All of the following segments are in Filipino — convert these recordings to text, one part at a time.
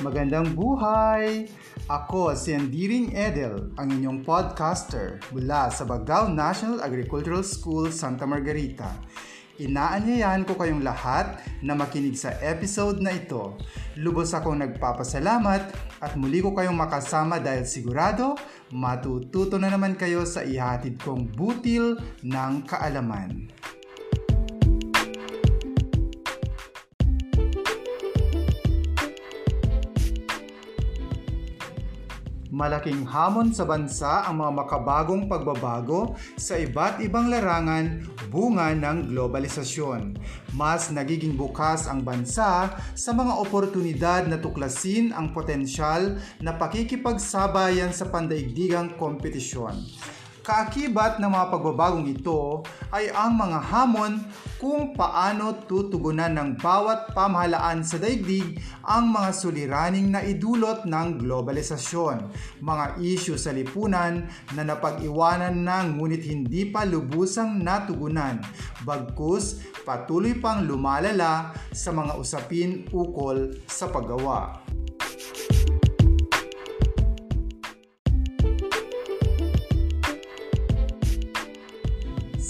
Magandang buhay! Ako si Andiring Edel, ang inyong podcaster mula sa Bagao National Agricultural School, Santa Margarita. Inaanyayahan ko kayong lahat na makinig sa episode na ito. Lubos akong nagpapasalamat at muli ko kayong makasama dahil sigurado matututo na naman kayo sa ihatid kong butil ng kaalaman. Malaking hamon sa bansa ang mga makabagong pagbabago sa iba't ibang larangan bunga ng globalisasyon. Mas nagiging bukas ang bansa sa mga oportunidad na tuklasin ang potensyal na pakikipagsabayan sa pandaigdigang kompetisyon. Kaakibat ng mga pagbabagong ito ay ang mga hamon kung paano tutugunan ng bawat pamahalaan sa daigdig ang mga suliraning na idulot ng globalisasyon, mga isyu sa lipunan na napag-iwanan na ngunit hindi pa lubusang natugunan, bagkus patuloy pang lumalala sa mga usapin ukol sa paggawa.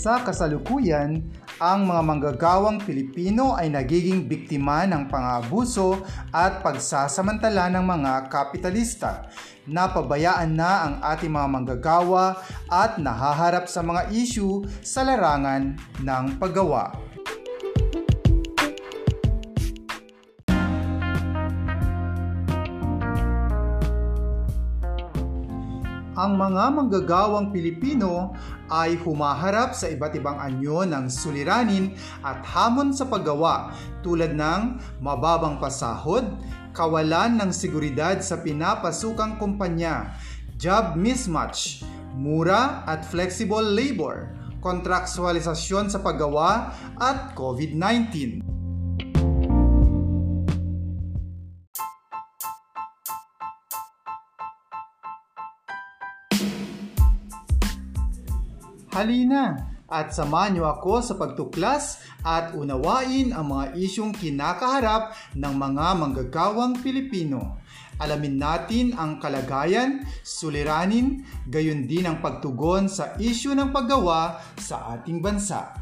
Sa kasalukuyan, ang mga manggagawang Pilipino ay nagiging biktima ng pangabuso at pagsasamantala ng mga kapitalista. Napabayaan na ang ating mga manggagawa at nahaharap sa mga isyu sa larangan ng paggawa. Ang mga manggagawang Pilipino ay humaharap sa iba't ibang anyo ng suliranin at hamon sa paggawa tulad ng mababang pasahod, kawalan ng seguridad sa pinapasukang kumpanya, job mismatch, mura at flexible labor, kontraksualisasyon sa paggawa at COVID-19. Halina at samahan niyo ako sa pagtuklas at unawain ang mga isyong kinakaharap ng mga manggagawang Pilipino. Alamin natin ang kalagayan, suliranin, gayon din ang pagtugon sa isyu ng paggawa sa ating bansa.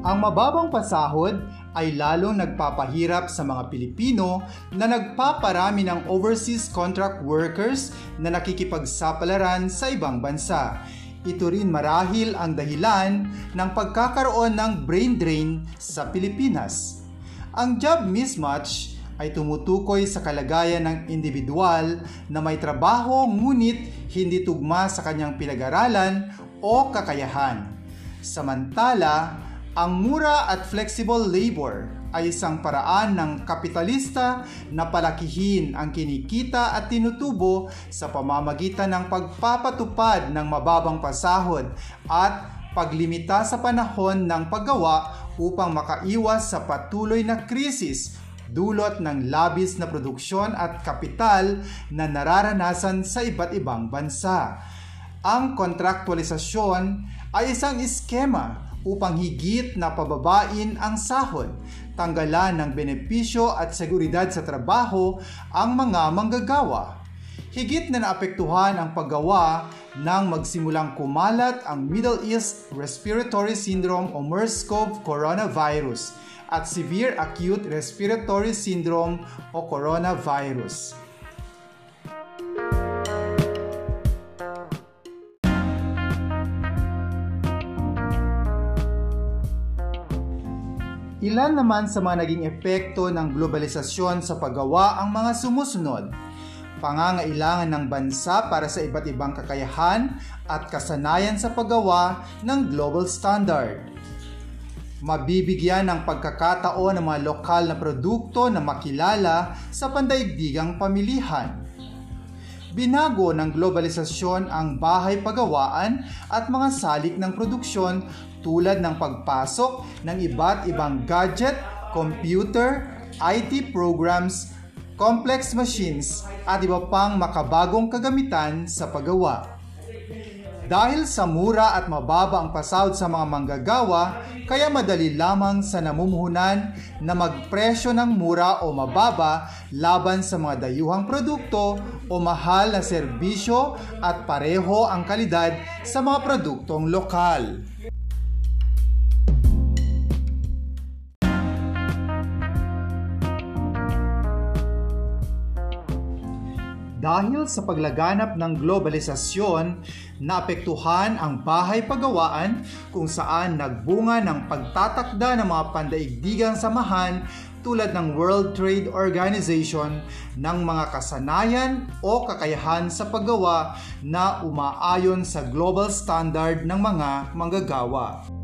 Ang mababang pasahod ay lalong nagpapahirap sa mga Pilipino na nagpaparami ng overseas contract workers na nakikipagsapalaran sa ibang bansa. Ito rin marahil ang dahilan ng pagkakaroon ng brain drain sa Pilipinas. Ang job mismatch ay tumutukoy sa kalagayan ng individual na may trabaho ngunit hindi tugma sa kanyang pinag-aralan o kakayahan. Samantala, ang mura at flexible labor ay isang paraan ng kapitalista na palakihin ang kinikita at tinutubo sa pamamagitan ng pagpapatupad ng mababang pasahod at paglimita sa panahon ng paggawa upang makaiwas sa patuloy na krisis dulot ng labis na produksyon at kapital na nararanasan sa iba't ibang bansa. Ang kontraktualisasyon ay isang eskema upang higit na pababain ang sahod, tanggalan ng benepisyo at seguridad sa trabaho ang mga manggagawa. Higit na naapektuhan ang paggawa nang magsimulang kumalat ang Middle East Respiratory Syndrome o MERS-CoV coronavirus at Severe Acute Respiratory Syndrome o coronavirus. Ilan naman sa mga naging epekto ng globalisasyon sa paggawa ang mga sumusunod. Pangangailangan ng bansa para sa iba't ibang kakayahan at kasanayan sa paggawa ng global standard. Mabibigyan ng pagkakataon ng mga lokal na produkto na makilala sa pandaigdigang pamilihan. Binago ng globalisasyon ang bahay pagawaan at mga salik ng produksyon tulad ng pagpasok ng iba't ibang gadget, computer, IT programs, complex machines at iba pang makabagong kagamitan sa paggawa. Dahil sa mura at mababa ang pasahod sa mga manggagawa, kaya madali lamang sa namumuhunan na magpresyo ng mura o mababa laban sa mga dayuhang produkto o mahal na serbisyo at pareho ang kalidad sa mga produktong lokal. Dahil sa paglaganap ng globalisasyon, naapektuhan ang bahay pagawaan kung saan nagbunga ng pagtatakda ng mga pandaigdigang samahan tulad ng World Trade Organization ng mga kasanayan o kakayahan sa paggawa na umaayon sa global standard ng mga manggagawa.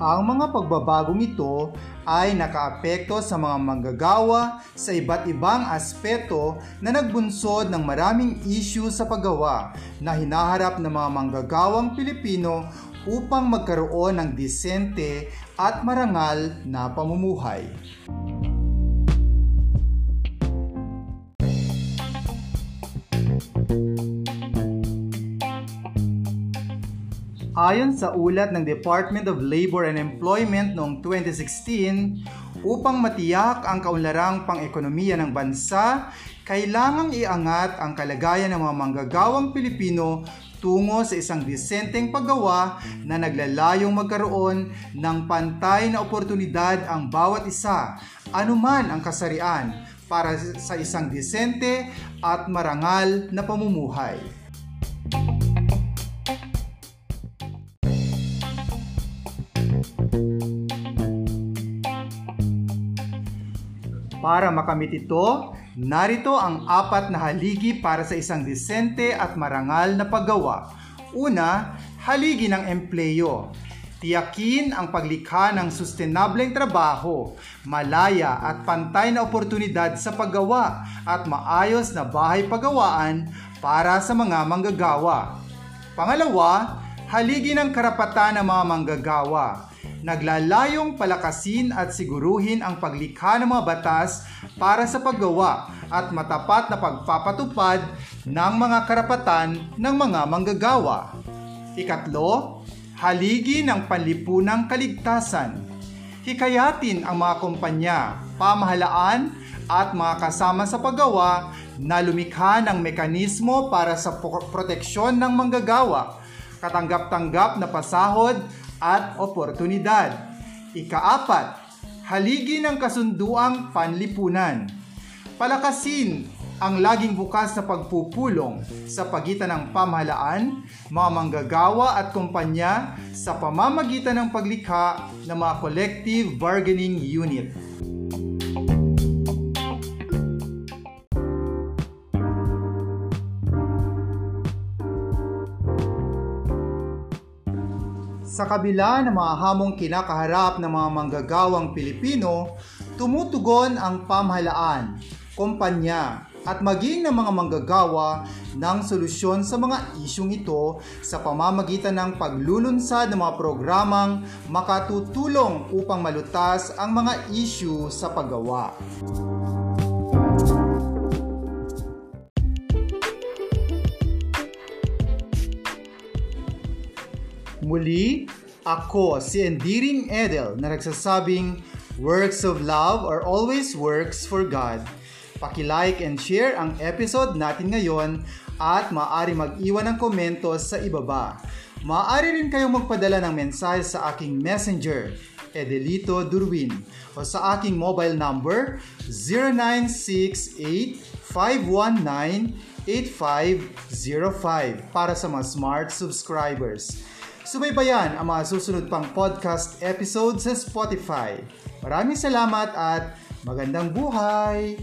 Ang mga pagbabagong ito ay nakaapekto sa mga manggagawa sa iba't ibang aspeto na nagbunsod ng maraming issue sa paggawa na hinaharap ng mga manggagawang Pilipino upang magkaroon ng disente at marangal na pamumuhay. Ayon sa ulat ng Department of Labor and Employment noong 2016, upang matiyak ang kaunlarang pang-ekonomiya ng bansa, kailangang iangat ang kalagayan ng mga manggagawang Pilipino tungo sa isang disenteng paggawa na naglalayong magkaroon ng pantay na oportunidad ang bawat isa, anuman ang kasarian, para sa isang disente at marangal na pamumuhay. Para makamit ito, narito ang apat na haligi para sa isang disente at marangal na paggawa. Una, haligi ng empleyo. Tiyakin ang paglikha ng sustenableng trabaho, malaya at pantay na oportunidad sa paggawa at maayos na bahay pagawaan para sa mga manggagawa. Pangalawa, haligi ng karapatan ng mga manggagawa naglalayong palakasin at siguruhin ang paglikha ng mga batas para sa paggawa at matapat na pagpapatupad ng mga karapatan ng mga manggagawa. Ikatlo, haligi ng panlipunang kaligtasan. Hikayatin ang mga kumpanya, pamahalaan at mga kasama sa paggawa na lumikha ng mekanismo para sa proteksyon ng manggagawa, katanggap-tanggap na pasahod at oportunidad. Ikaapat, haligi ng kasunduang panlipunan. Palakasin ang laging bukas na pagpupulong sa pagitan ng pamahalaan, mga manggagawa at kumpanya sa pamamagitan ng paglikha ng mga collective bargaining unit. Sa kabila ng mga hamong kinakaharap ng mga manggagawang Pilipino, tumutugon ang pamahalaan, kumpanya, at maging ng mga manggagawa ng solusyon sa mga isyong ito sa pamamagitan ng paglulunsad ng mga programang makatutulong upang malutas ang mga isyu sa paggawa. Muli, ako si Endiring Edel na nagsasabing works of love are always works for God. Paki-like and share ang episode natin ngayon at maaari mag-iwan ng komento sa ibaba. Maaari rin kayong magpadala ng mensahe sa aking messenger, Edelito Durwin, o sa aking mobile number 0968-519-8505 para sa mga smart subscribers. Subaybayan ang mga susunod pang podcast episode sa Spotify. Maraming salamat at magandang buhay!